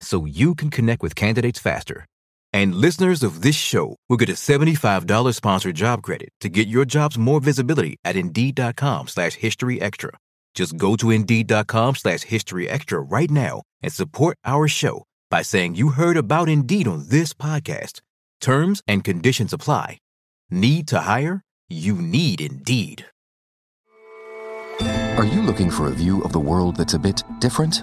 so you can connect with candidates faster. And listeners of this show will get a $75 sponsored job credit to get your jobs more visibility at Indeed.com slash History Extra. Just go to Indeed.com slash History Extra right now and support our show by saying you heard about Indeed on this podcast. Terms and conditions apply. Need to hire? You need Indeed. Are you looking for a view of the world that's a bit different?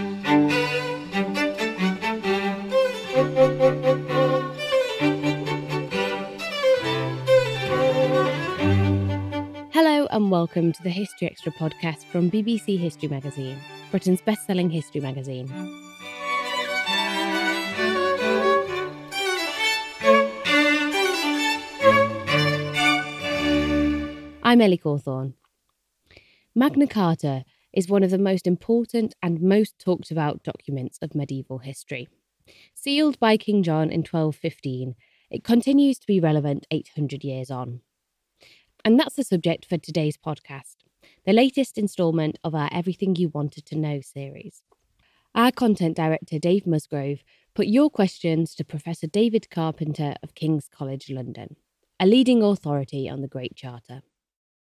Welcome to the History Extra podcast from BBC History Magazine, Britain's best selling history magazine. I'm Ellie Cawthorne. Magna Carta is one of the most important and most talked about documents of medieval history. Sealed by King John in 1215, it continues to be relevant 800 years on. And that's the subject for today's podcast, the latest instalment of our Everything You Wanted to Know series. Our content director, Dave Musgrove, put your questions to Professor David Carpenter of King's College London, a leading authority on the Great Charter.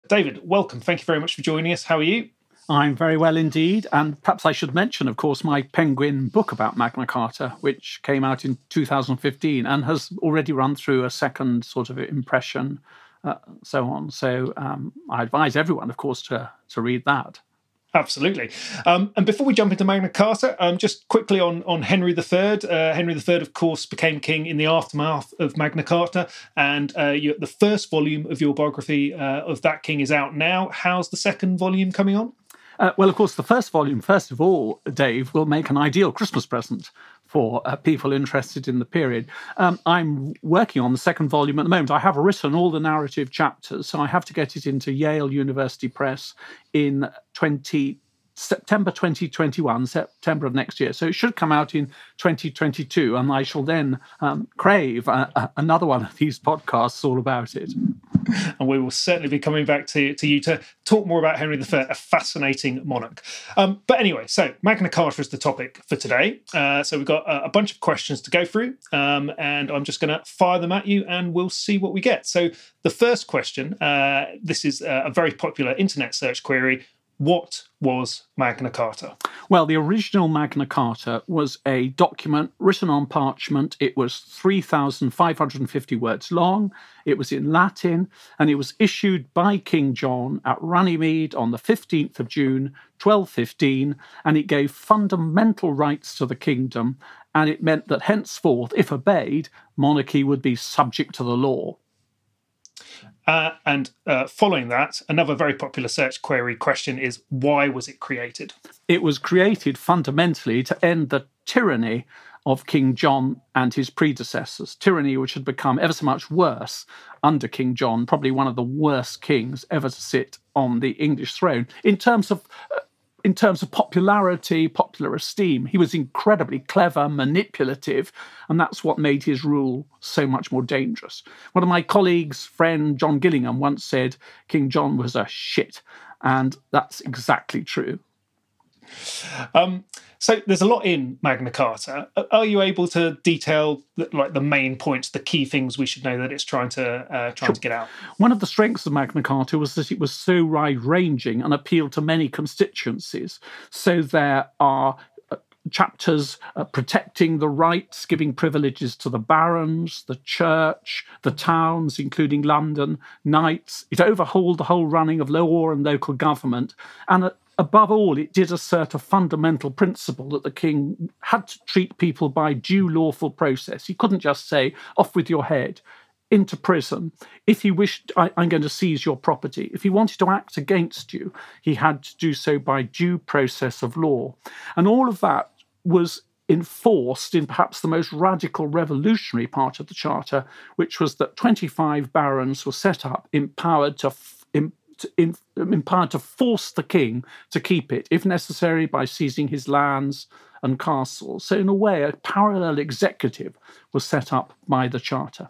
David, welcome. Thank you very much for joining us. How are you? I'm very well indeed. And perhaps I should mention, of course, my Penguin book about Magna Carta, which came out in 2015 and has already run through a second sort of impression, uh, so on. So um, I advise everyone, of course, to, to read that. Absolutely. Um, and before we jump into Magna Carta, um, just quickly on, on Henry III. Uh, Henry III, of course, became king in the aftermath of Magna Carta. And uh, you, the first volume of your biography uh, of that king is out now. How's the second volume coming on? Uh, well, of course, the first volume, first of all, Dave, will make an ideal Christmas present for uh, people interested in the period. Um, I'm working on the second volume at the moment. I have written all the narrative chapters, so I have to get it into Yale University Press in 20 September 2021, September of next year. So it should come out in 2022, and I shall then um, crave a, a, another one of these podcasts all about it. And we will certainly be coming back to, to you to talk more about Henry III, a fascinating monarch. Um, but anyway, so Magna Carta is the topic for today. Uh, so we've got a, a, bunch of questions to go through, um, and I'm just going to fire them at you, and we'll see what we get. So the first question uh, this is a very popular internet search query what was Magna Carta? Well, the original Magna Carta was a document written on parchment. It was 3,550 words long. It was in Latin, and it was issued by King John at Runnymede on the 15th of June, 1215, and it gave fundamental rights to the kingdom, and it meant that henceforth, if obeyed, monarchy would be subject to the law. Uh, and uh, following that, another very popular search query question is why was it created? It was created fundamentally to end the tyranny of King John and his predecessors, tyranny which had become ever so much worse under King John, probably one of the worst kings ever to sit on the English throne in terms of uh, in terms of popularity, popular esteem. He was incredibly clever, manipulative, and that's what made his rule so much more dangerous. One of my colleagues' friend John Gillingham once said King John was a shit, and that's exactly true. Um, so there's a lot in Magna Carta. Are you able to detail like the main points, the key things we should know that it's trying to uh, trying sure. to get out? One of the strengths of Magna Carta was that it was so wide ranging and appealed to many constituencies. So there are chapters uh, protecting the rights, giving privileges to the barons, the church, the towns, including London, knights. It overhauled the whole running of law and local government. And uh, above all, it did assert a fundamental principle that the king had to treat people by due lawful process. He couldn't just say, off with your head into prison. If he wished, I, am going to seize your property. If he wanted to act against you, he had to do so by due process of law. And all of that was enforced in perhaps the most radical revolutionary part of the Charter, which was that 25 barons were set up, empowered to. In, empowered to force the king to keep it, if necessary, by seizing his lands and castles. So, in a way, a parallel executive was set up by the Charter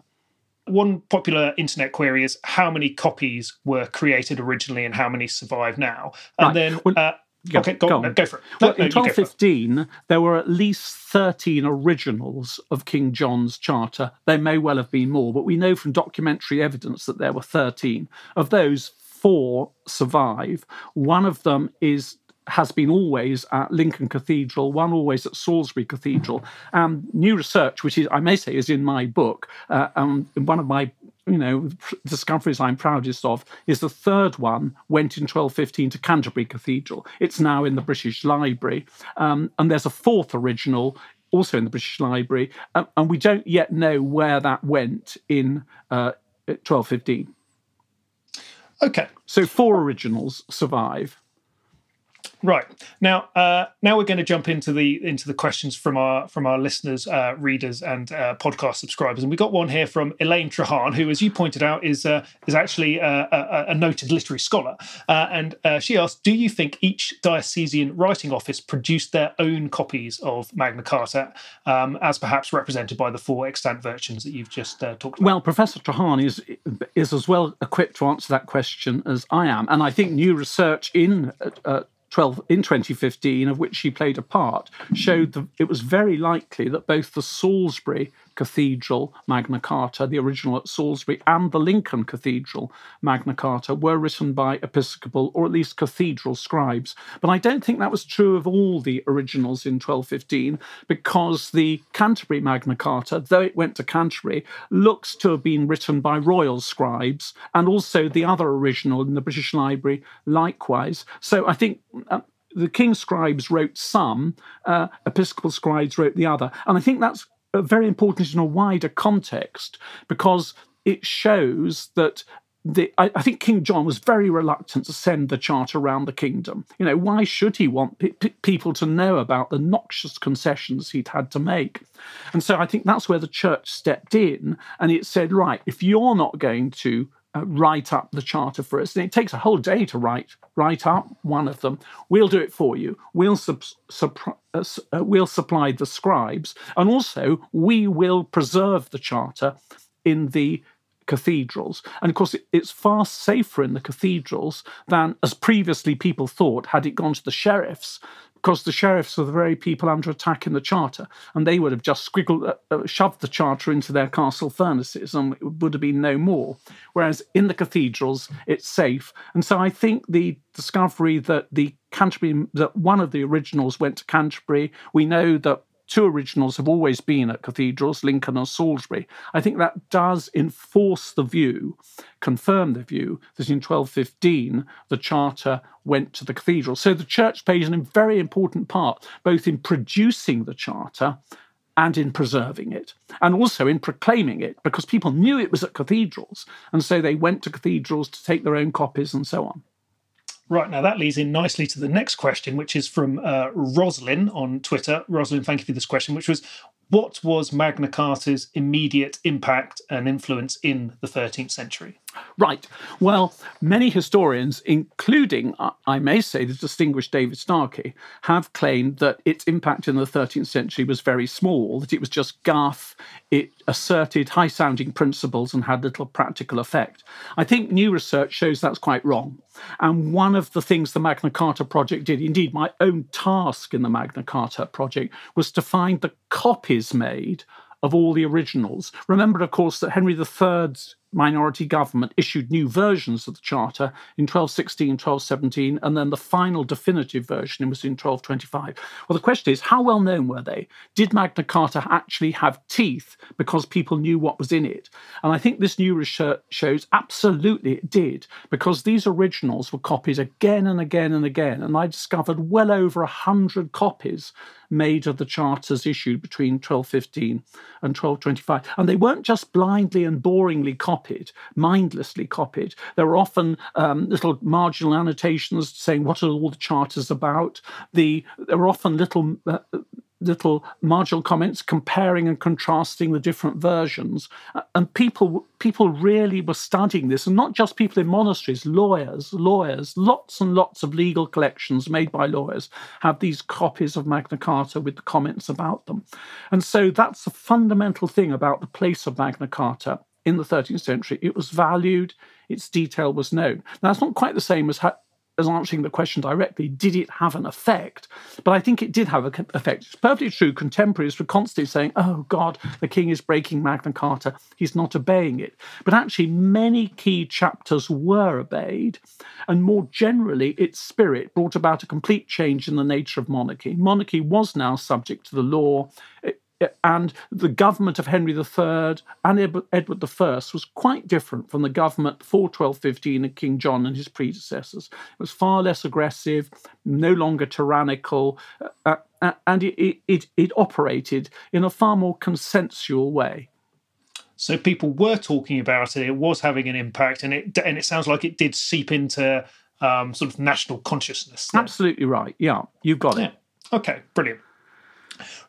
one popular internet query is how many copies were created originally and how many survive now. And right. then. Well, uh, Go, okay, go, go, on. go for it. No, well, no, in 1215, there were at least 13 originals of King John's Charter. There may well have been more, but we know from documentary evidence that there were 13. Of those, four survive. One of them is has been always at Lincoln Cathedral, one always at Salisbury Cathedral. And new research, which is, I may say, is in my book, uh, and one of my you know discoveries I'm proudest of is the third one went in 1215 to Canterbury Cathedral. It's now in the British Library, um, and there's a fourth original also in the British Library, uh, and we don't yet know where that went in uh, 1215. Okay. So four originals survive. Right now, uh, now we're going to jump into the into the questions from our from our listeners, uh, readers, and uh, podcast subscribers. And we got one here from Elaine Treharne, who, as you pointed out, is uh, is actually uh, a, a, noted literary scholar. Uh, and she asked, "Do you think each diocesan writing office produced their own copies of Magna Carta, um, as perhaps represented by the four extant versions that you've just talked about?" Well, Professor Treharne is is as well equipped to answer that question as I am, and I think new research in 12 in 2015 of which she played a part showed that it was very likely that both the Salisbury Cathedral Magna Carta, the original at Salisbury, and the Lincoln Cathedral Magna Carta were written by Episcopal or at least cathedral scribes. But I don't think that was true of all the originals in 1215 because the Canterbury Magna Carta, though it went to Canterbury, looks to have been written by royal scribes and also the other original in the British Library likewise. So I think. Uh, the king's scribes wrote some, uh, episcopal scribes wrote the other. And I think that's very important in a wider context because it shows that the, I, I, think King John was very reluctant to send the chart around the kingdom. You know, why should he want people to know about the noxious concessions he'd had to make? And so I think that's where the church stepped in and it said, right, if you're not going to uh, write up the charter for us. And it takes a whole day to write write up one of them. We'll do it for you. We'll sub, sub, uh, uh, we'll supply the scribes, and also we will preserve the charter in the cathedrals. And of course, it's far safer in the cathedrals than, as previously people thought, had it gone to the sheriffs because the sheriffs are the very people under attack in the charter, and they would have just squiggled, uh, uh, shoved the charter into their castle furnaces, and it would have been no more. Whereas in the cathedrals, it's safe, and so I think the discovery that the Canterbury, that one of the originals went to Canterbury. We know that two originals have always been at cathedrals, Lincoln and Salisbury. I think that does enforce the view, confirm the view, that in 1215 the charter went to the cathedral. So the church plays a very important part, both in producing the charter and in preserving it, and also in proclaiming it, because people knew it was at cathedrals, and so they went to cathedrals to take their own copies and so on. Right, now that leads in nicely to the next question, which is from uh, Roslyn on Twitter. Roslyn, thank you for this question, which was what was Magna Carta's immediate impact and influence in the 13th century? Right. Well, many historians, including, I may say, the distinguished David Starkey, have claimed that its impact in the 13th century was very small, that it was just guff, it asserted high sounding principles and had little practical effect. I think new research shows that's quite wrong. And one of the things the Magna Carta Project did, indeed, my own task in the Magna Carta Project, was to find the copies made of all the originals. Remember, of course, that Henry III's minority government issued new versions of the Charter in 1216, 1217, and then the final definitive version was in 1225. Well, the question is, how well known were they? Did Magna Carta actually have teeth because people knew what was in it? And I think this new research shows absolutely it did, because these originals were copied again and again and again. And I discovered well over a hundred copies made of the charters issued between 1215 and 1225. And they weren't just blindly and boringly copied, mindlessly copied. There were often um, little marginal annotations saying what are all the charters about. The there were often little uh, little marginal comments comparing and contrasting the different versions. Uh, and people people really were studying this, and not just people in monasteries, lawyers, lawyers, lots and lots of legal collections made by lawyers have these copies of Magna Carta with the comments about them. And so that's the fundamental thing about the place of Magna Carta in the 13th century. It was valued, its detail was known. Now, it's not quite the same as as answering the question directly, did it have an effect? But I think it did have an effect. It's perfectly true. Contemporaries were constantly saying, oh, God, the king is breaking Magna Carta. He's not obeying it. But actually, many key chapters were obeyed. And more generally, its spirit brought about a complete change in the nature of monarchy. Monarchy was now subject to the law and the government of Henry III and Edward I was quite different from the government before 1215 of King John and his predecessors. It was far less aggressive, no longer tyrannical, uh, uh, and it, it, it operated in a far more consensual way. So people were talking about it. It was having an impact, and it and it sounds like it did seep into um, sort of national consciousness. There. Absolutely right. Yeah, you've got yeah. it. Okay, brilliant.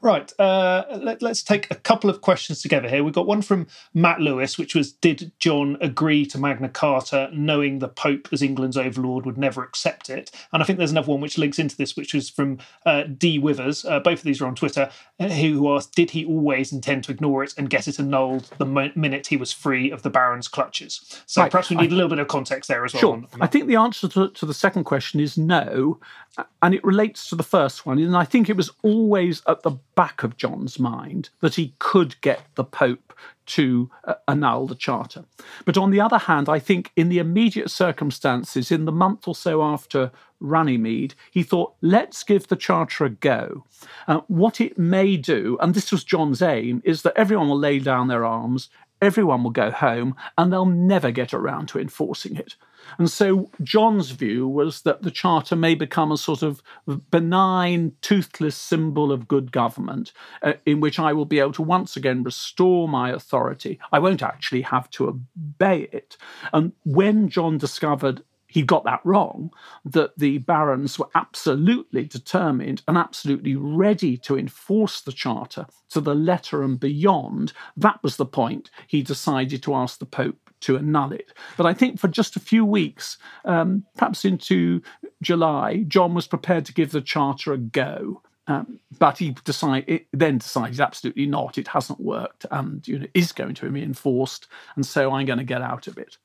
Right. Uh, let, us take a couple of questions together here. We've got one from Matt Lewis, which was Did John agree to Magna Carta knowing the Pope as England's overlord would never accept it? And I think there's another one which links into this, which was from uh, D. Withers. Uh, both of these are on Twitter, uh, who asked Did he always intend to ignore it and get it annulled the minute he was free of the Baron's clutches? So right. perhaps we need I, a little bit of context there as well. Sure. On, on I think the answer to, to the second question is no. And it relates to the first one. And I think it was always at the back of John's mind that he could get the Pope to uh, annul the charter. But on the other hand, I think in the immediate circumstances, in the month or so after Runnymede, he thought, let's give the charter a go. Uh, what it may do, and this was John's aim, is that everyone will lay down their arms, everyone will go home, and they'll never get around to enforcing it. And so John's view was that the Charter may become a sort of benign, toothless symbol of good government uh, in which I will be able to once again restore my authority. I won't actually have to obey it. And when John discovered he got that wrong, that the barons were absolutely determined and absolutely ready to enforce the charter to the letter and beyond. That was the point he decided to ask the Pope to annul it. But I think for just a few weeks, um, perhaps into July, John was prepared to give the charter a go. Um, but he then decided absolutely not. It hasn't worked, and you know is going to be enforced, and so I'm going to get out of it.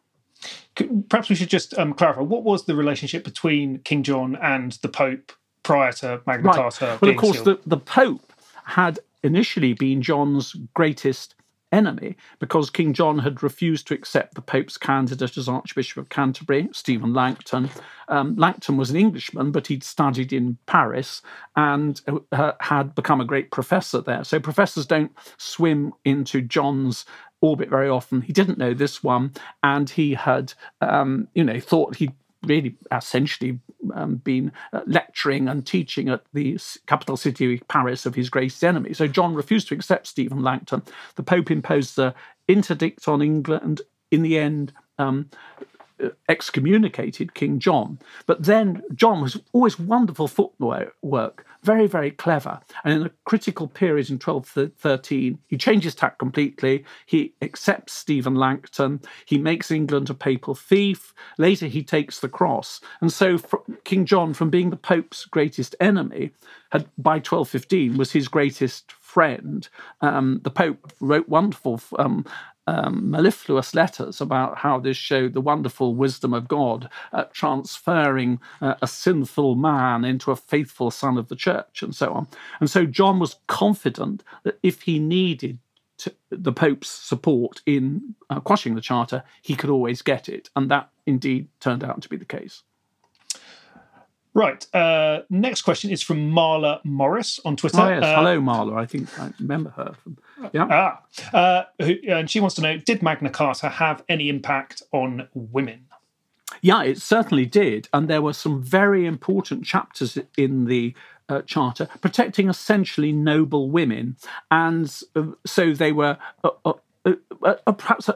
Perhaps we should just um, clarify what was the relationship between King John and the Pope prior to Magna right. Carta. Well, of course, the, the Pope had initially been John's greatest enemy because King John had refused to accept the Pope's candidate as Archbishop of Canterbury, Stephen Langton. Um, Langton was an Englishman, but he'd studied in Paris and uh, had become a great professor there. So professors don't swim into John's orbit very often. He didn't know this one, and he had, um, you know, thought he'd really essentially um, been uh, lecturing and teaching at the capital city Paris of his greatest enemy. So John refused to accept Stephen Langton. The Pope imposed the interdict on England. In the end, um, excommunicated King John. But then John was always wonderful footwork, very, very clever. And in a critical period in 1213, he changes tack completely. He accepts Stephen Langton. He makes England a papal fief. Later, he takes the cross. And so King John, from being the Pope's greatest enemy, had by 1215 was his greatest friend. Um, the Pope wrote wonderful um, um, mellifluous letters about how this showed the wonderful wisdom of God at transferring uh, a sinful man into a faithful son of the church and so on. And so John was confident that if he needed t- the Pope's support in uh, quashing the charter, he could always get it. And that indeed turned out to be the case. Right. Uh, next question is from Marla Morris on Twitter. Oh, yes. Uh, Hello, Marla. I think I remember her. From, yeah. Ah, uh, who, and she wants to know: Did Magna Carta have any impact on women? Yeah, it certainly did. And there were some very important chapters in the uh, Charter protecting essentially noble women. And uh, so they were uh, uh, uh, uh perhaps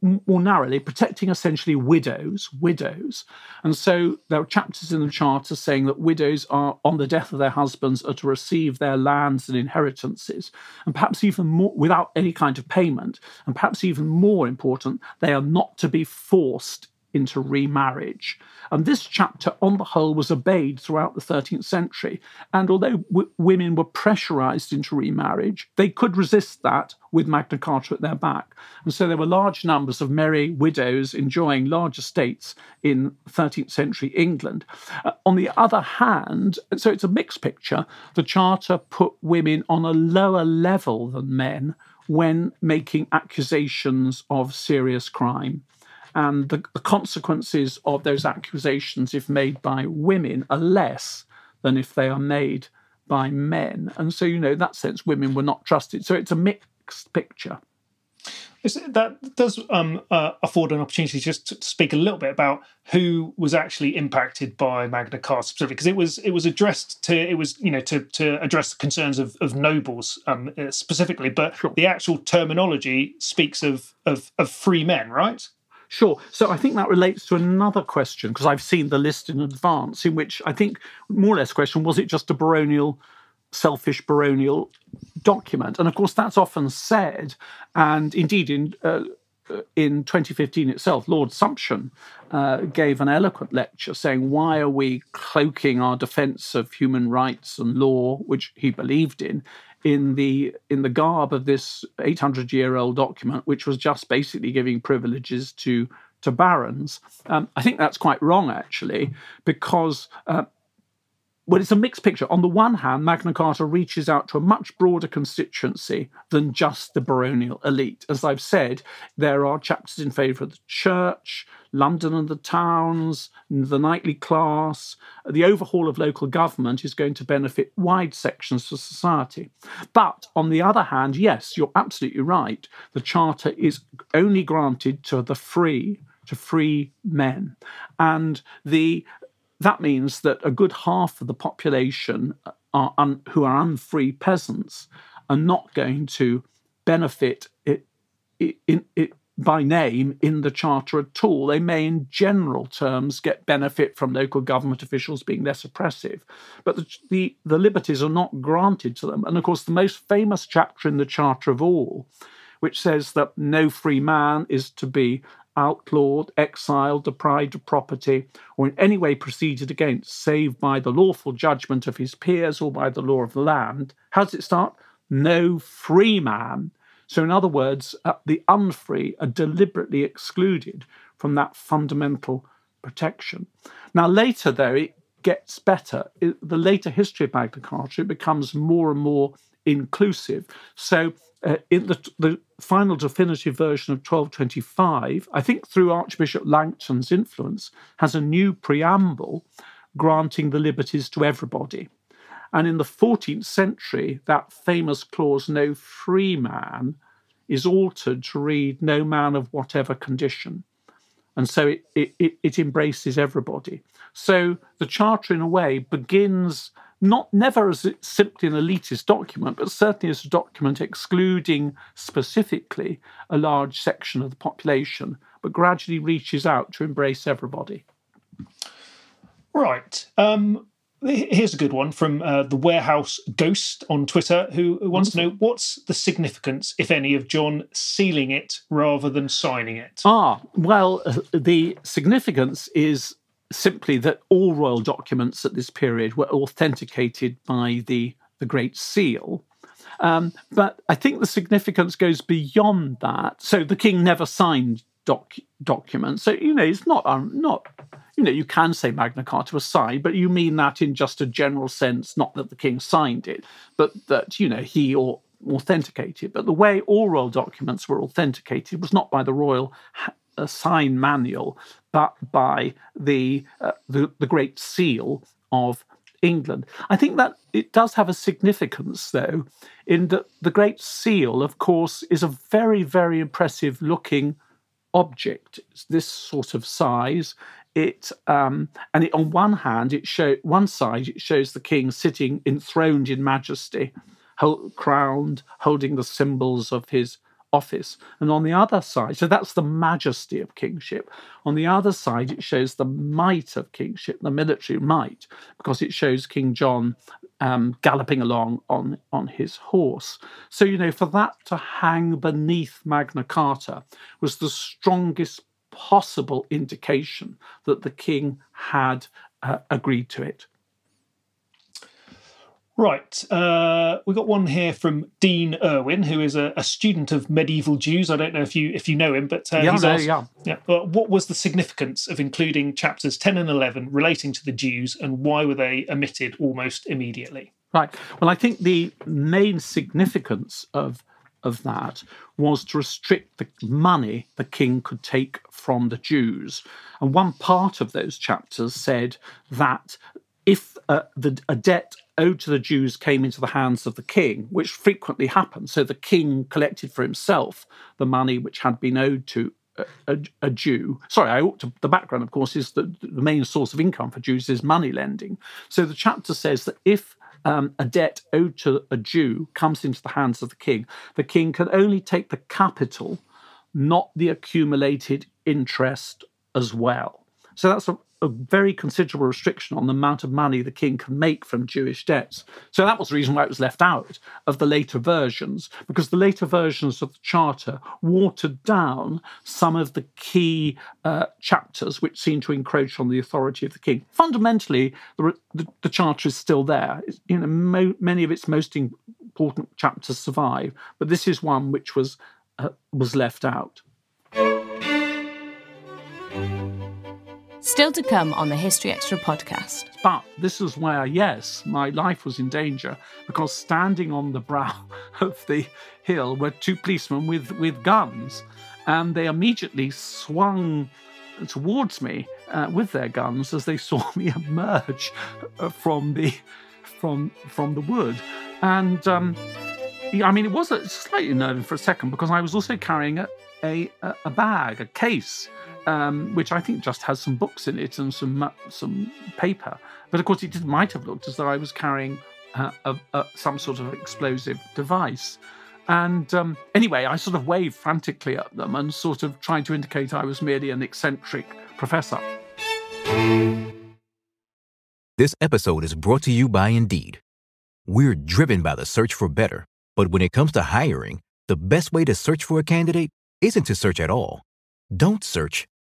more narrowly protecting essentially widows widows. And so there are chapters in the charter saying that widows are on the death of their husbands are to receive their lands and inheritances. And perhaps even more without any kind of payment. And perhaps even more important they are not to be forced into remarriage. And this chapter, on the whole, was obeyed throughout the 13th century. And although w- women were pressurized into remarriage, they could resist that with Magna Carta at their back. And so there were large numbers of merry widows enjoying large estates in 13th century England. Uh, on the other hand, so it's a mixed picture, the Charter put women on a lower level than men when making accusations of serious crime and the, the consequences of those accusations, if made by women, are less than if they are made by men. And so, you know, in that sense, women were not trusted. So it's a mixed picture. That does um, uh, afford an opportunity just to speak a little bit about who was actually impacted by Magna Carta specifically, because it was it was addressed to it was you know to to address the concerns of, of nobles um, uh, specifically, but sure. the actual terminology speaks of, of of free men, right? Sure. So I think that relates to another question because I've seen the list in advance, in which I think more or less question was it just a baronial, selfish baronial document? And of course, that's often said, and indeed in. Uh, in 2015 itself, Lord Sumption uh, gave an eloquent lecture saying, Why are we cloaking our defense of human rights and law, which he believed in, in the in the garb of this 800 year old document, which was just basically giving privileges to to barons. Um, I think that's quite wrong, actually, because. Uh, well, it's a mixed picture. On the one hand, Magna Carta reaches out to a much broader constituency than just the baronial elite. As I've said, there are chapters in favour of the church, London and the towns, the knightly class. The overhaul of local government is going to benefit wide sections of society. But on the other hand, yes, you're absolutely right. The Charter is only granted to the free, to free men. And the that means that a good half of the population uh, are un, who are unfree peasants are not going to benefit it, it, it, by name in the Charter at all. They may, in general terms, get benefit from local government officials being less oppressive, but the, the, the, liberties are not granted to them. And of course, the most famous chapter in the Charter of all, which says that no free man is to be outlawed, exiled, deprived of property, or in any way proceeded against, save by the lawful judgment of his peers or by the law of the land. How does it start? No free man so, in other words, uh, the unfree are deliberately excluded from that fundamental protection. Now, later, though, it gets better. It, the later history of Magna Carta, it becomes more and more inclusive. So, uh, in the, the final definitive version of 1225, I think through Archbishop Langton's influence, has a new preamble granting the liberties to everybody. And in the 14th century, that famous clause, no free man, is altered to read no man of whatever condition. And so it, it, it embraces everybody. So the Charter, in a way, begins not never as simply an elitist document, but certainly as a document excluding specifically a large section of the population, but gradually reaches out to embrace everybody. Right. Um, Here's a good one from uh, the Warehouse Ghost on Twitter, who wants to know what's the significance, if any, of John sealing it rather than signing it. Ah, well, uh, the significance is simply that all royal documents at this period were authenticated by the the Great Seal. Um, but I think the significance goes beyond that. So the king never signed doc- documents. So you know, it's not um, not you know, you can say Magna Carta was signed, but you mean that in just a general sense, not that the king signed it, but that, you know, he or authenticated. But the way all royal documents were authenticated was not by the royal uh, sign manual, but by the, uh, the, the Great Seal of England. I think that it does have a significance, though, in that the Great Seal, of course, is a very, very impressive looking object. It's this sort of size. It um, and it, on one hand, it show one side it shows the king sitting enthroned in majesty, hold, crowned, holding the symbols of his office. And on the other side, so that's the majesty of kingship. On the other side, it shows the might of kingship, the military might, because it shows King John um, galloping along on, on his horse. So, you know, for that to hang beneath Magna Carta was the strongest possible indication that the king had uh, agreed to it. Right. Uh, we got one here from Dean Irwin, who is a, a, student of medieval Jews. I don't know if you if you know him, but uh, yeah, he's no, asked, yeah. yeah. what was the significance of including chapters ten and eleven relating to the Jews, and why were they omitted almost immediately? Right. Well, I think the main significance of of that was to restrict the money the king could take from the Jews. And one part of those chapters said that if uh, the, a debt owed to the Jews came into the hands of the king, which frequently happened. So the king collected for himself the money which had been owed to a, a, Jew. Sorry, I ought to, the background, of course, is that the main source of income for Jews is money lending. So the chapter says that if um, a debt owed to a Jew comes into the hands of the king, the king can only take the capital, not the accumulated interest as well. So that's a, a very considerable restriction on the amount of money the king can make from Jewish debts. So that was the reason why it was left out of the later versions, because the later versions of the Charter watered down some of the key uh, chapters which seemed to encroach on the authority of the king. Fundamentally, the, the, the Charter is still there. It's, you know, mo- many of its most important chapters survive, but this is one which was uh, was left out. Still to come on the History Extra podcast. But this is where, yes, my life was in danger because standing on the brow of the hill were two policemen with, with guns, and they immediately swung towards me uh, with their guns as they saw me emerge uh, from the from from the wood, and um, I mean it was slightly nerving for a second because I was also carrying a a, a bag, a case um, which I think just has some books in it and some some paper. But of course, it might have looked as though I was carrying uh, a, a, some sort of explosive device. And um, anyway, I sort of waved frantically at them and sort of tried to indicate I was merely an eccentric professor. This episode is brought to you by Indeed. We're driven by the search for better, but when it comes to hiring, the best way to search for a candidate isn't to search at all. Don't search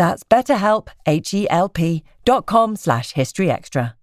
That's betterhelp, H-E-L-P dot com slash history extra.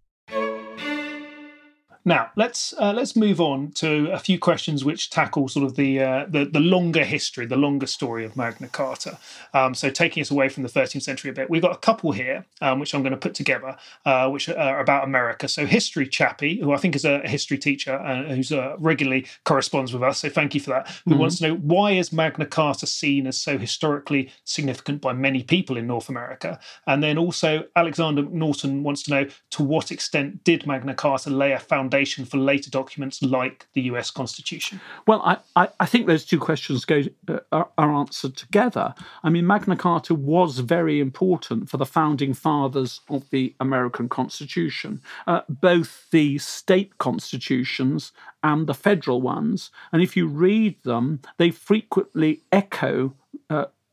Now let's uh, let's move on to a few questions which tackle sort of the uh, the, the longer history, the longer story of Magna Carta. Um, so taking us away from the 13th century a bit, we've got a couple here um, which I'm going to put together, uh, which are about America. So History Chappie, who I think is a history teacher uh, who's uh, regularly corresponds with us, so thank you for that. Who mm-hmm. wants to know why is Magna Carta seen as so historically significant by many people in North America? And then also Alexander Norton wants to know to what extent did Magna Carta lay a foundation foundation for later documents like the US Constitution? Well, I, I, I think those two questions go uh, are, are, answered together. I mean, Magna Carta was very important for the founding fathers of the American Constitution, uh, both the state constitutions and the federal ones. And if you read them, they frequently echo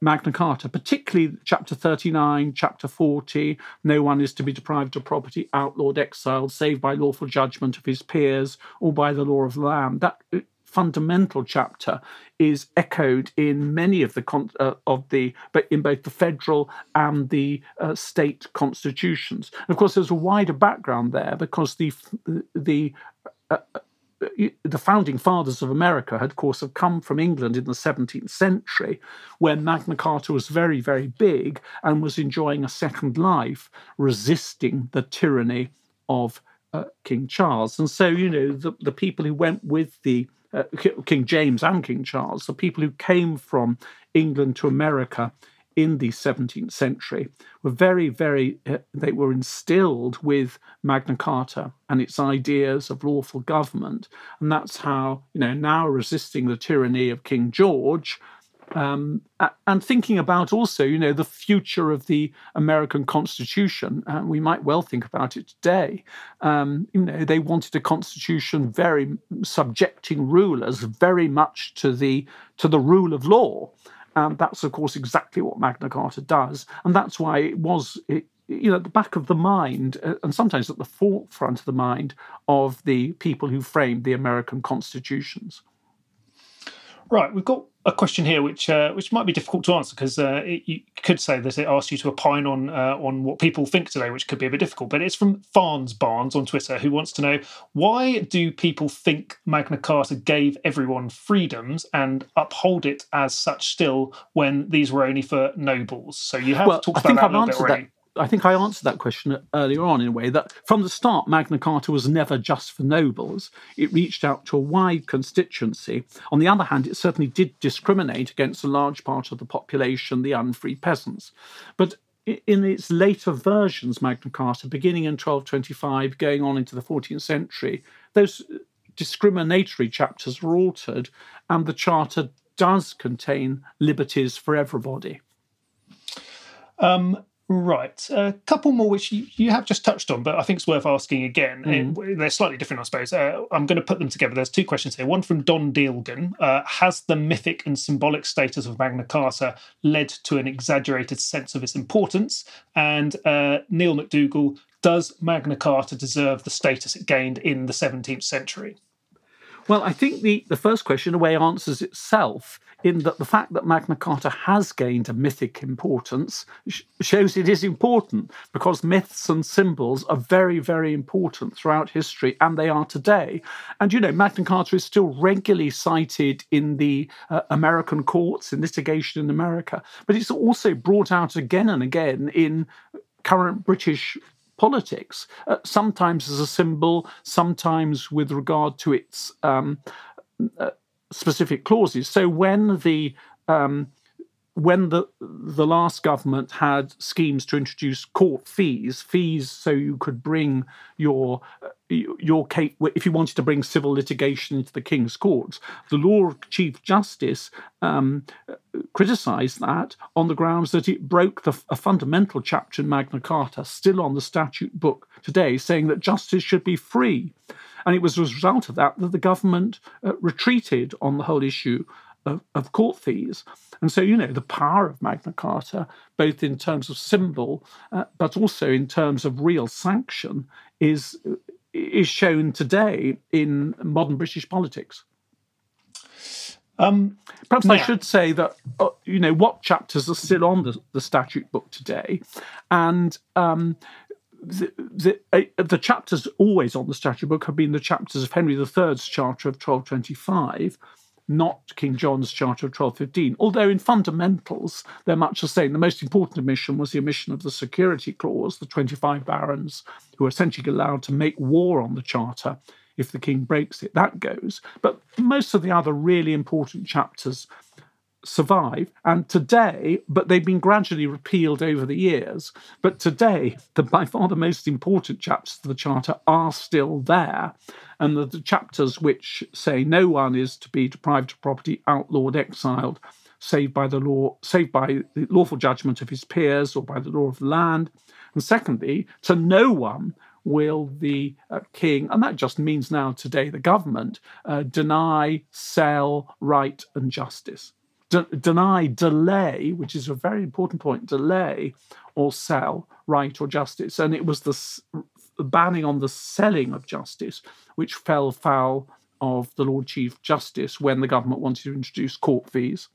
Magna Carta, particularly chapter 39, chapter 40, no one is to be deprived of property, outlawed, exiled, save by lawful judgment of his peers or by the law of the land. That uh, fundamental chapter is echoed in many of the uh, of the but in both the federal and the uh, state constitutions. And of course, there's a wider background there because the the uh, the founding fathers of America had, of course, have come from England in the 17th century, when Magna Carta was very, very big and was enjoying a second life, resisting the tyranny of uh, King Charles. And so, you know, the, the people who went with the uh, King James and King Charles, the people who came from England to America in the 17th century were very, very, uh, they were instilled with Magna Carta and its ideas of lawful government. And that's how, you know, now resisting the tyranny of King George. Um, and thinking about also, you know, the future of the American Constitution, uh, we might well think about it today. Um, you know, they wanted a constitution very subjecting rulers very much to the to the rule of law. And that's, of course, exactly what Magna Carta does. And that's why it was, you know, at the back of the mind, uh, and sometimes at the forefront of the mind of the people who framed the American constitutions. Right, we've got a question here which uh, which might be difficult to answer because uh, you could say that it asks you to opine on uh, on what people think today, which could be a bit difficult. But it's from Farns Barnes on Twitter, who wants to know why do people think Magna Carta gave everyone freedoms and uphold it as such still when these were only for nobles? So you have well, talked about that a little bit already. That I think I answered that question earlier on in a way that from the start, Magna Carta was never just for nobles. It reached out to a wide constituency. On the other hand, it certainly did discriminate against a large part of the population, the unfree peasants. But in its later versions, Magna Carta, beginning in 1225, going on into the 14th century, those discriminatory chapters were altered, and the Charter does contain liberties for everybody. Um, Right. A couple more which you, you, have just touched on, but I think it's worth asking again. Mm. they're slightly different, I suppose. Uh, I'm going to put them together. There's two questions here. One from Don Dealgan uh, Has the mythic and symbolic status of Magna Carta led to an exaggerated sense of its importance? And uh, Neil McDougall Does Magna Carta deserve the status it gained in the 17th century? Well, I think the, the first question, in a way, answers itself in that the fact that Magna Carta has gained a mythic importance shows it is important because myths and symbols are very, very important throughout history, and they are today. And you know, Magna Carta is still regularly cited in the uh, American courts, in litigation in America, but it's also brought out again and again in current British politics, uh, sometimes as a symbol, sometimes with regard to its um, uh, specific clauses. So when the um, when the the last government had schemes to introduce court fees, fees so you could bring your your case if you wanted to bring civil litigation into the king's courts, the Lord Chief Justice um, criticised that on the grounds that it broke the, a fundamental chapter in Magna Carta, still on the statute book today, saying that justice should be free. And it was as a result of that that the government uh, retreated on the whole issue of, of, court fees. And so, you know, the power of Magna Carta, both in terms of symbol, uh, but also in terms of real sanction, is, is shown today in modern British politics. Um, Perhaps I should say that uh, you know what chapters are still on the, the statute book today, and um, the, the, uh, the, chapters always on the statute book have been the chapters of Henry III's Charter of 1225, not King John's Charter of 1215. Although in fundamentals they're much the same. The most important omission was the omission of the security clause, the 25 barons who are essentially allowed to make war on the charter if the king breaks it. That goes. But most of the other really important chapters survive. And today, but they've been gradually repealed over the years. But today, the by far the most important chapters of the Charter are still there. And the, the chapters which say no one is to be deprived of property, outlawed, exiled, saved by the law, saved by the lawful judgment of his peers or by the law of the land. And secondly, to no one will the uh, king, and that just means now today the government, uh, deny, sell, right, and justice de- deny, delay, which is a very important point, delay or sell right or justice. And it was the s- banning on the selling of justice which fell foul of the Lord Chief Justice when the government wanted to introduce court fees.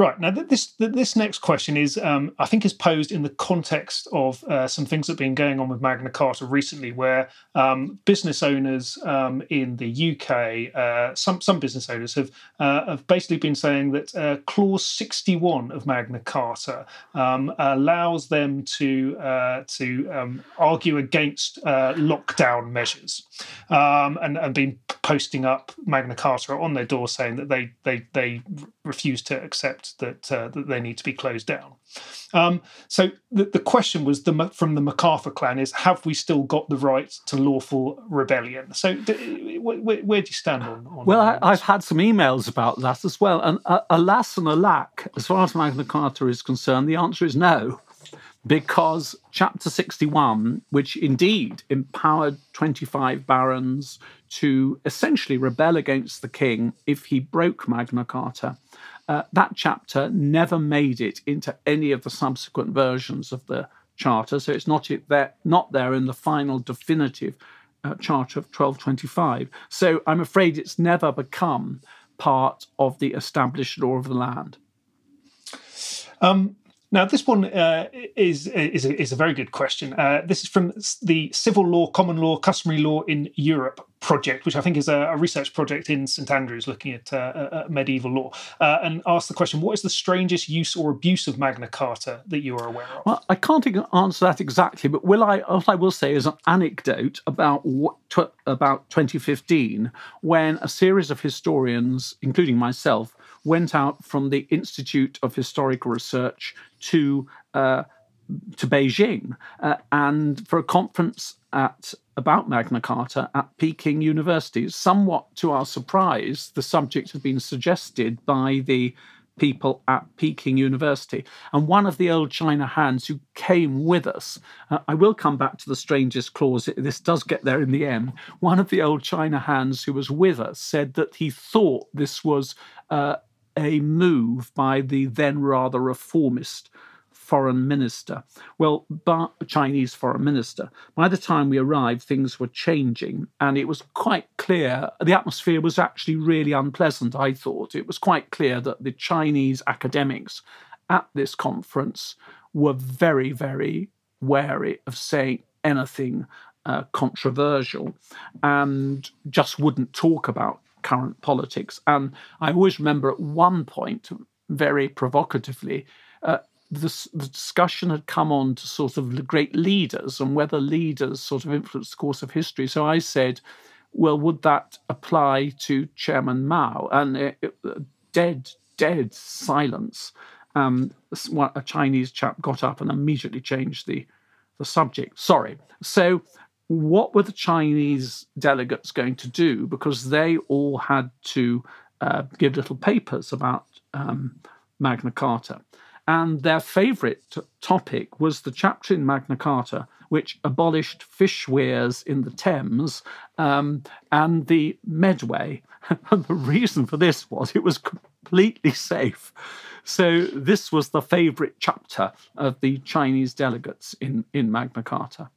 Right now, this this next question is, um, I think, is posed in the context of uh, some things that have been going on with Magna Carta recently, where um, business owners um, in the UK, uh, some some business owners have uh, have basically been saying that uh, Clause sixty one of Magna Carta um, allows them to uh, to um, argue against uh, lockdown measures, um, and and been posting up Magna Carta on their door saying that they they they refuse to accept that uh, that they need to be closed down. Um, so the, the question was the, from the MacArthur clan is have we still got the right to lawful rebellion? So where, where, do you stand on? on well, I, have had some emails about that as well, and uh, alas and alack, as far as Magna Carta is concerned, the answer is no because chapter 61 which indeed empowered 25 barons to essentially rebel against the king if he broke magna carta uh, that chapter never made it into any of the subsequent versions of the charter, so it's not it there, not there in the final definitive uh, charter of 1225. So I'm afraid it's never become part of the established law of the land. Um, now, this one uh, is is a, is a very good question. Uh, this is from the Civil Law, Common Law, Customary Law in Europe project, which I think is a, a research project in St Andrews looking at uh, medieval law, uh, and ask the question: What is the strangest use or abuse of Magna Carta that you are aware of? Well, I can't answer that exactly, but will I? What I will say is an anecdote about what, about 2015 when a series of historians, including myself, went out from the Institute of Historical Research to uh, to Beijing uh, and for a conference at about Magna Carta at Peking University. Somewhat to our surprise, the subject had been suggested by the people at Peking University. And one of the old China hands who came with us, uh, I will come back to the strangest clause, this does get there in the end. One of the old China hands who was with us said that he thought this was uh, a move by the then rather reformist foreign minister. Well, Chinese foreign minister. By the time we arrived, things were changing, and it was quite clear. The atmosphere was actually really unpleasant. I thought it was quite clear that the Chinese academics at this conference were very, very wary of saying anything uh, controversial, and just wouldn't talk about current politics. And I always remember at one point, very provocatively, uh, the, the, discussion had come on to sort of great leaders and whether leaders sort of influence the course of history. So I said, well, would that apply to Chairman Mao? And it, it, dead, dead silence. Um, a Chinese chap got up and immediately changed the the subject. Sorry. So what were the Chinese delegates going to do? Because they all had to uh, give little papers about um, Magna Carta. And their favorite t- topic was the chapter in Magna Carta which abolished fish weirs in the Thames um, and the Medway. and the reason for this was it was completely safe. So, this was the favorite chapter of the Chinese delegates in, in Magna Carta.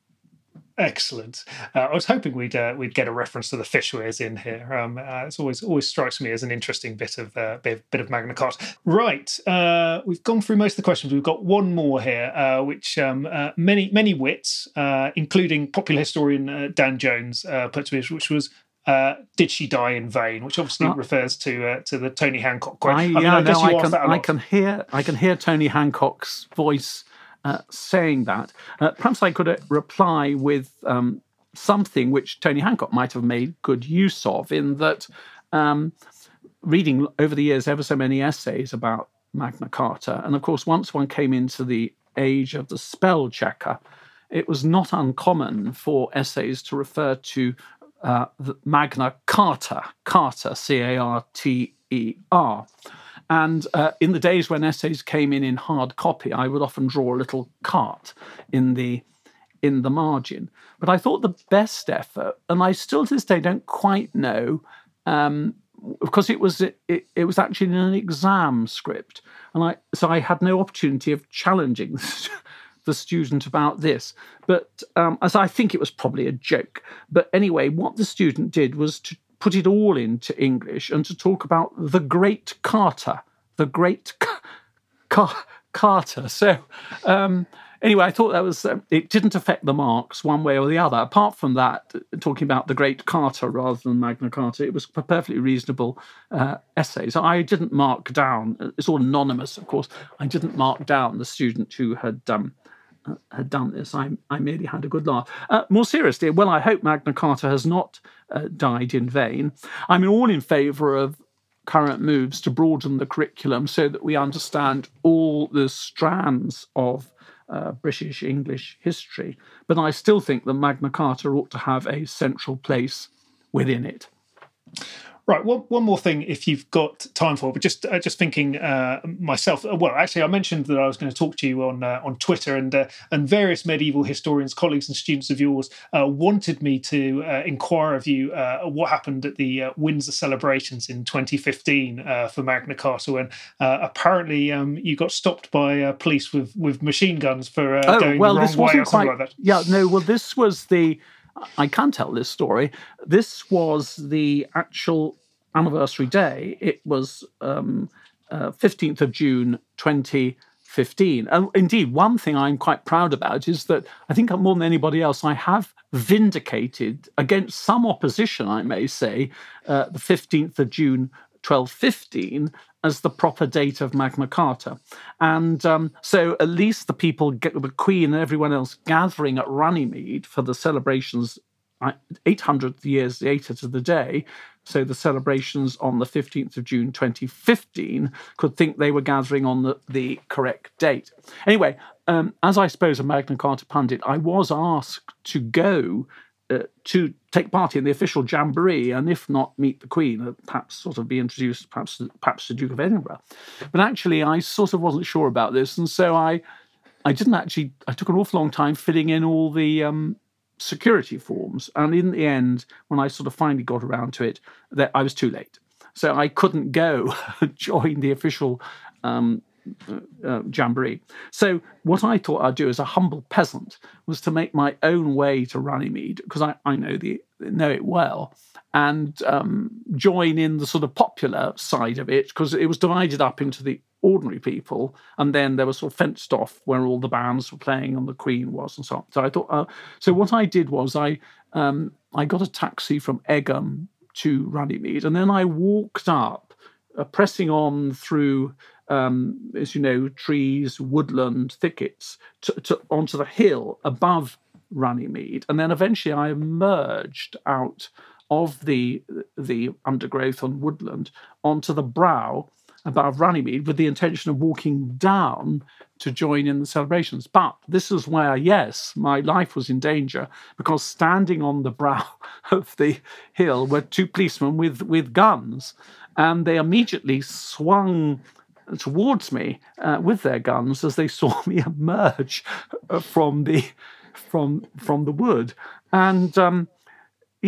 Excellent. Uh, I was hoping we'd uh, we'd get a reference to the fish weirs in here. Um, uh, it's always always strikes me as an interesting bit of uh, bit, bit of Magna Carta. Right, uh, we've gone through most of the questions. We've got one more here, uh, which um, many many wits, including popular historian Dan Jones, put to me, which was uh, did she die in vain? Which obviously oh. refers to uh, to the Tony Hancock quote. I, I, mean, I no, I can, I can hear I can hear Tony Hancock's voice uh, saying that. Uh, perhaps I could uh, reply with um, something which Tony Hancock might have made good use of, in that um, reading over the years ever so many essays about Magna Carta, and of course, once one came into the age of the spell checker, it was not uncommon for essays to refer to uh, Magna Carta, Carta, C A R T E R. And uh, in the days when essays came in in hard copy, I would often draw a little cart in the in the margin. But I thought the best effort, and I still to this day don't quite know, um, because it was it, it, was actually in an exam script, and I so I had no opportunity of challenging the student about this. But um, as I think it was probably a joke. But anyway, what the student did was to put it all into English and to talk about the Great Carter, the Great Car- Carter. So. Um, anyway, I thought that was um, it didn't affect the marks one way or the other. Apart from that, talking about the Great Carter rather than Magna Carta, it was a perfectly reasonable uh, essay. So I didn't mark down. It's all anonymous, of course. I didn't mark down the student who had um, had done this. I, I merely had a good laugh. Uh, more seriously, well, I hope Magna Carta has not uh, died in vain. I'm all in favour of current moves to broaden the curriculum so that we understand all the strands of uh, British English history. But I still think that Magna Carta ought to have a central place within it. Right, one, one more thing, if you've got time for, but just uh, just thinking uh, myself. Uh, well, actually, I mentioned that I was going to talk to you on uh, on Twitter, and uh, and various medieval historians, colleagues, and students of yours uh, wanted me to inquire of you what happened at the Windsor celebrations in 2015 for Magna Carta, when apparently um, you got stopped by police with with machine guns for oh, going well, the wrong this wasn't way or something quite, like that. Yeah, no, well, this was the I can tell this story. This was the actual anniversary day. It was um, uh, 15th of June 2015. And indeed, one thing I'm quite proud about is that I think more than anybody else, I have vindicated against some opposition, I may say, uh, the 15th of June 1215 as the proper date of Magna Carta. And um, so at least the people, the Queen and everyone else gathering at Runnymede for the celebrations 800 years later to the day, so the celebrations on the 15th of June 2015, could think they were gathering on the, the correct date. Anyway, um, as I suppose a Magna Carta pundit, I was asked to go uh, to take part in the official jamboree, and if not meet the Queen, uh, perhaps sort of be introduced, perhaps perhaps the Duke of Edinburgh. But actually, I sort of wasn't sure about this, and so I I didn't actually. I took an awful long time filling in all the um, security forms, and in the end, when I sort of finally got around to it, that I was too late, so I couldn't go join the official um, uh, uh, jamboree. So what I thought I'd do as a humble peasant was to make my own way to Runnymede because I, I know the know it well and um, join in the sort of popular side of it because it was divided up into the ordinary people and then there was sort of fenced off where all the bands were playing and the Queen was and so on. So I thought. Uh, so what I did was I um, I got a taxi from Egham to Runnymede and then I walked up, uh, pressing on through um, as you know, trees, woodland, thickets to, to, onto the hill above Runnymede, and then eventually I emerged out of the the undergrowth and woodland onto the brow above Runnymede with the intention of walking down to join in the celebrations. But this is where, yes, my life was in danger because standing on the brow of the hill were two policemen with, with guns, and they immediately swung towards me uh, with their guns as they saw me emerge uh, from the from from the wood. And um,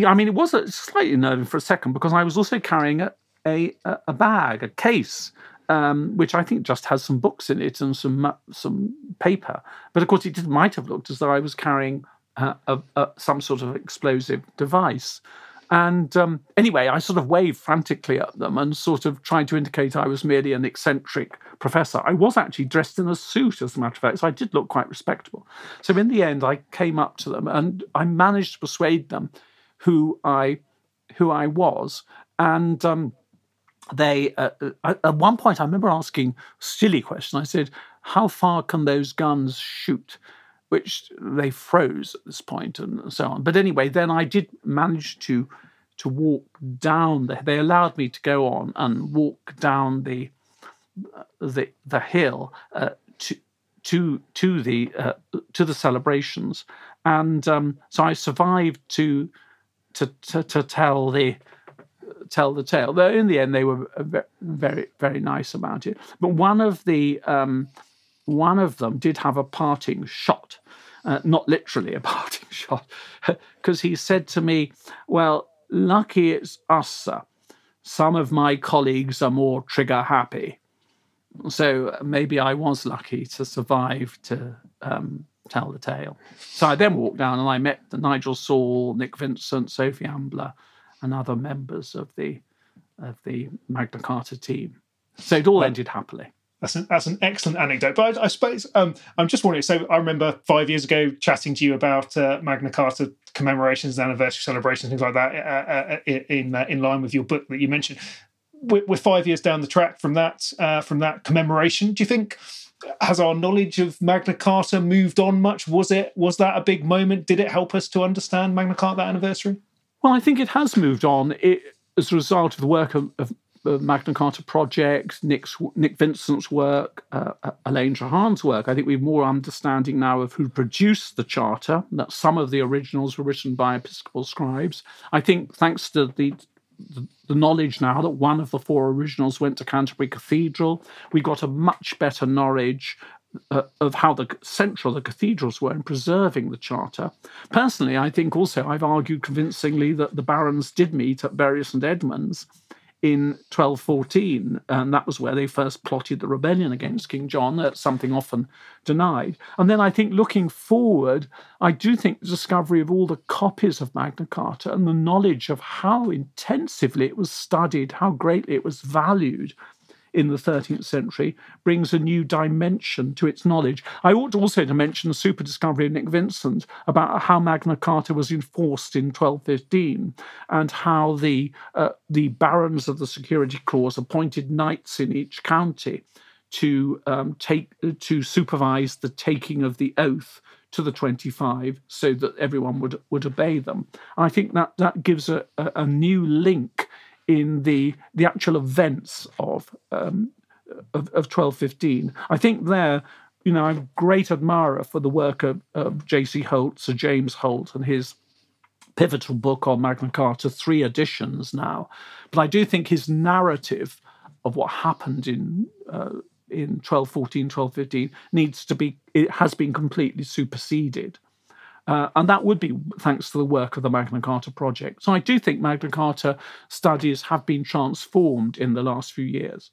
I mean, it was slightly nerving for a second because I was also carrying a a, a bag, a case. Um, which I think just has some books in it and some some paper, but of course it might have looked as though I was carrying uh, a, a, some sort of explosive device. And um, anyway, I sort of waved frantically at them and sort of tried to indicate I was merely an eccentric professor. I was actually dressed in a suit, as a matter of fact, so I did look quite respectable. So in the end, I came up to them and I managed to persuade them who I who I was, and um, they uh, uh at one point I remember asking a silly question. I said, "How far can those guns shoot?" Which they froze at this point and so on. But anyway, then I did manage to to walk down. The, they allowed me to go on and walk down the the the hill uh, to to to the uh, to the celebrations, and um, so I survived to to to, to tell the tell the tale. Though in the end, they were very very nice about it. But one of the um, one of them did have a parting shot uh, not literally a parting shot, because he said to me, Well, lucky it's us, sir. Some of my colleagues are more trigger happy. So maybe I was lucky to survive to um, tell the tale. So I then walked down and I met Nigel Saul, Nick Vincent, Sophie Ambler, and other members of the of the Magna Carta team. So it all ended happily. That's an, that's an excellent anecdote. But I, I suppose um, I'm just wondering. So I remember five years ago chatting to you about uh, Magna Carta commemorations, anniversary celebrations, things like that, uh, uh, uh in uh, in line with your book that you mentioned. We're, we're five years down the track from that uh, from that commemoration. Do you think? Has our knowledge of Magna Carta moved on much? Was it was that a big moment? Did it help us to understand Magna Carta that anniversary? Well, I think it has moved on. It, as a result of the work of, of the Magna Carta project, Nick's, Nick Vincent's work, uh, uh, Elaine Treharne's work, I think we have more understanding now of who produced the charter, that some of the originals were written by Episcopal scribes. I think thanks to the the, the knowledge now that one of the four originals went to Canterbury Cathedral, we got a much better knowledge uh, of how the central the cathedrals were in preserving the charter. Personally, I think also I've argued convincingly that the barons did meet at Bury St Edmunds in 1214, and that was where they first plotted the rebellion against King John. That's something often denied. And then I think looking forward, I do think the discovery of all the copies of Magna Carta and the knowledge of how intensively it was studied, how greatly it was valued, in the 13th century brings a new dimension to its knowledge. I ought also to mention the super discovery of Nick Vincent about how Magna Carta was enforced in 1215 and how the, uh, the barons of the security clause appointed knights in each county to um, take to supervise the taking of the oath to the 25 so that everyone would would obey them. I think that that gives a, a, a new link in the the actual events of um, of, of 1215. I think there, you know, I'm a great admirer for the work of, of J.C. Holt, Sir James Holt, and his pivotal book on Magna Carta, three editions now. But I do think his narrative of what happened in uh, in 1214, 1215 needs to be, it has been completely superseded. Uh, and that would be thanks to the work of the Magna Carta project. So I do think Magna Carta studies have been transformed in the last few years.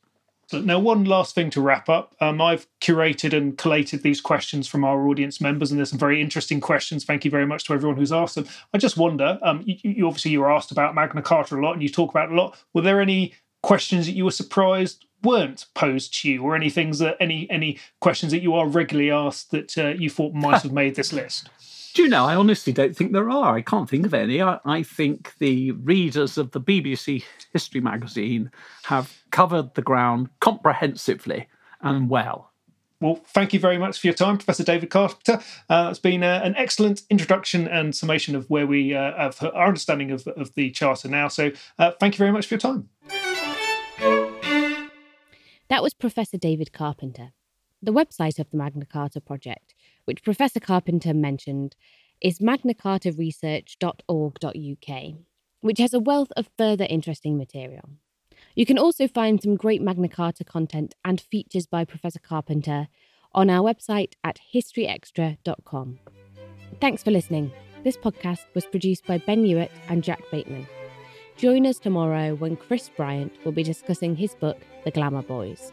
Now, one last thing to wrap up. Um, I've curated and collated these questions from our audience members, and there's some very interesting questions. Thank you very much to everyone who's asked them. I just wonder, um, you, you obviously you were asked about Magna Carta a lot, and you talk about a lot. Were there any questions that you were surprised weren't posed to you, or any things that any any questions that you are regularly asked that uh, you thought might have made this list? Do you know, I honestly don't think there are. I can't think of any. I, I, think the readers of the BBC History magazine have covered the ground comprehensively and well. Well, thank you very much for your time, Professor David Carpenter. Uh, it's been uh, an excellent introduction and summation of where we uh, have our understanding of, of the Charter now. So, uh, thank you very much for your time. That was Professor David Carpenter. The website of the Magna Carta Project which Professor Carpenter mentioned, is magnacartaresearch.org.uk, which has a wealth of further interesting material. You can also find some great Magna Carta content and features by Professor Carpenter on our website at historyextra.com. Thanks for listening. This podcast was produced by Ben Hewitt and Jack Bateman. Join us tomorrow when Chris Bryant will be discussing his book, The Glamour Boys.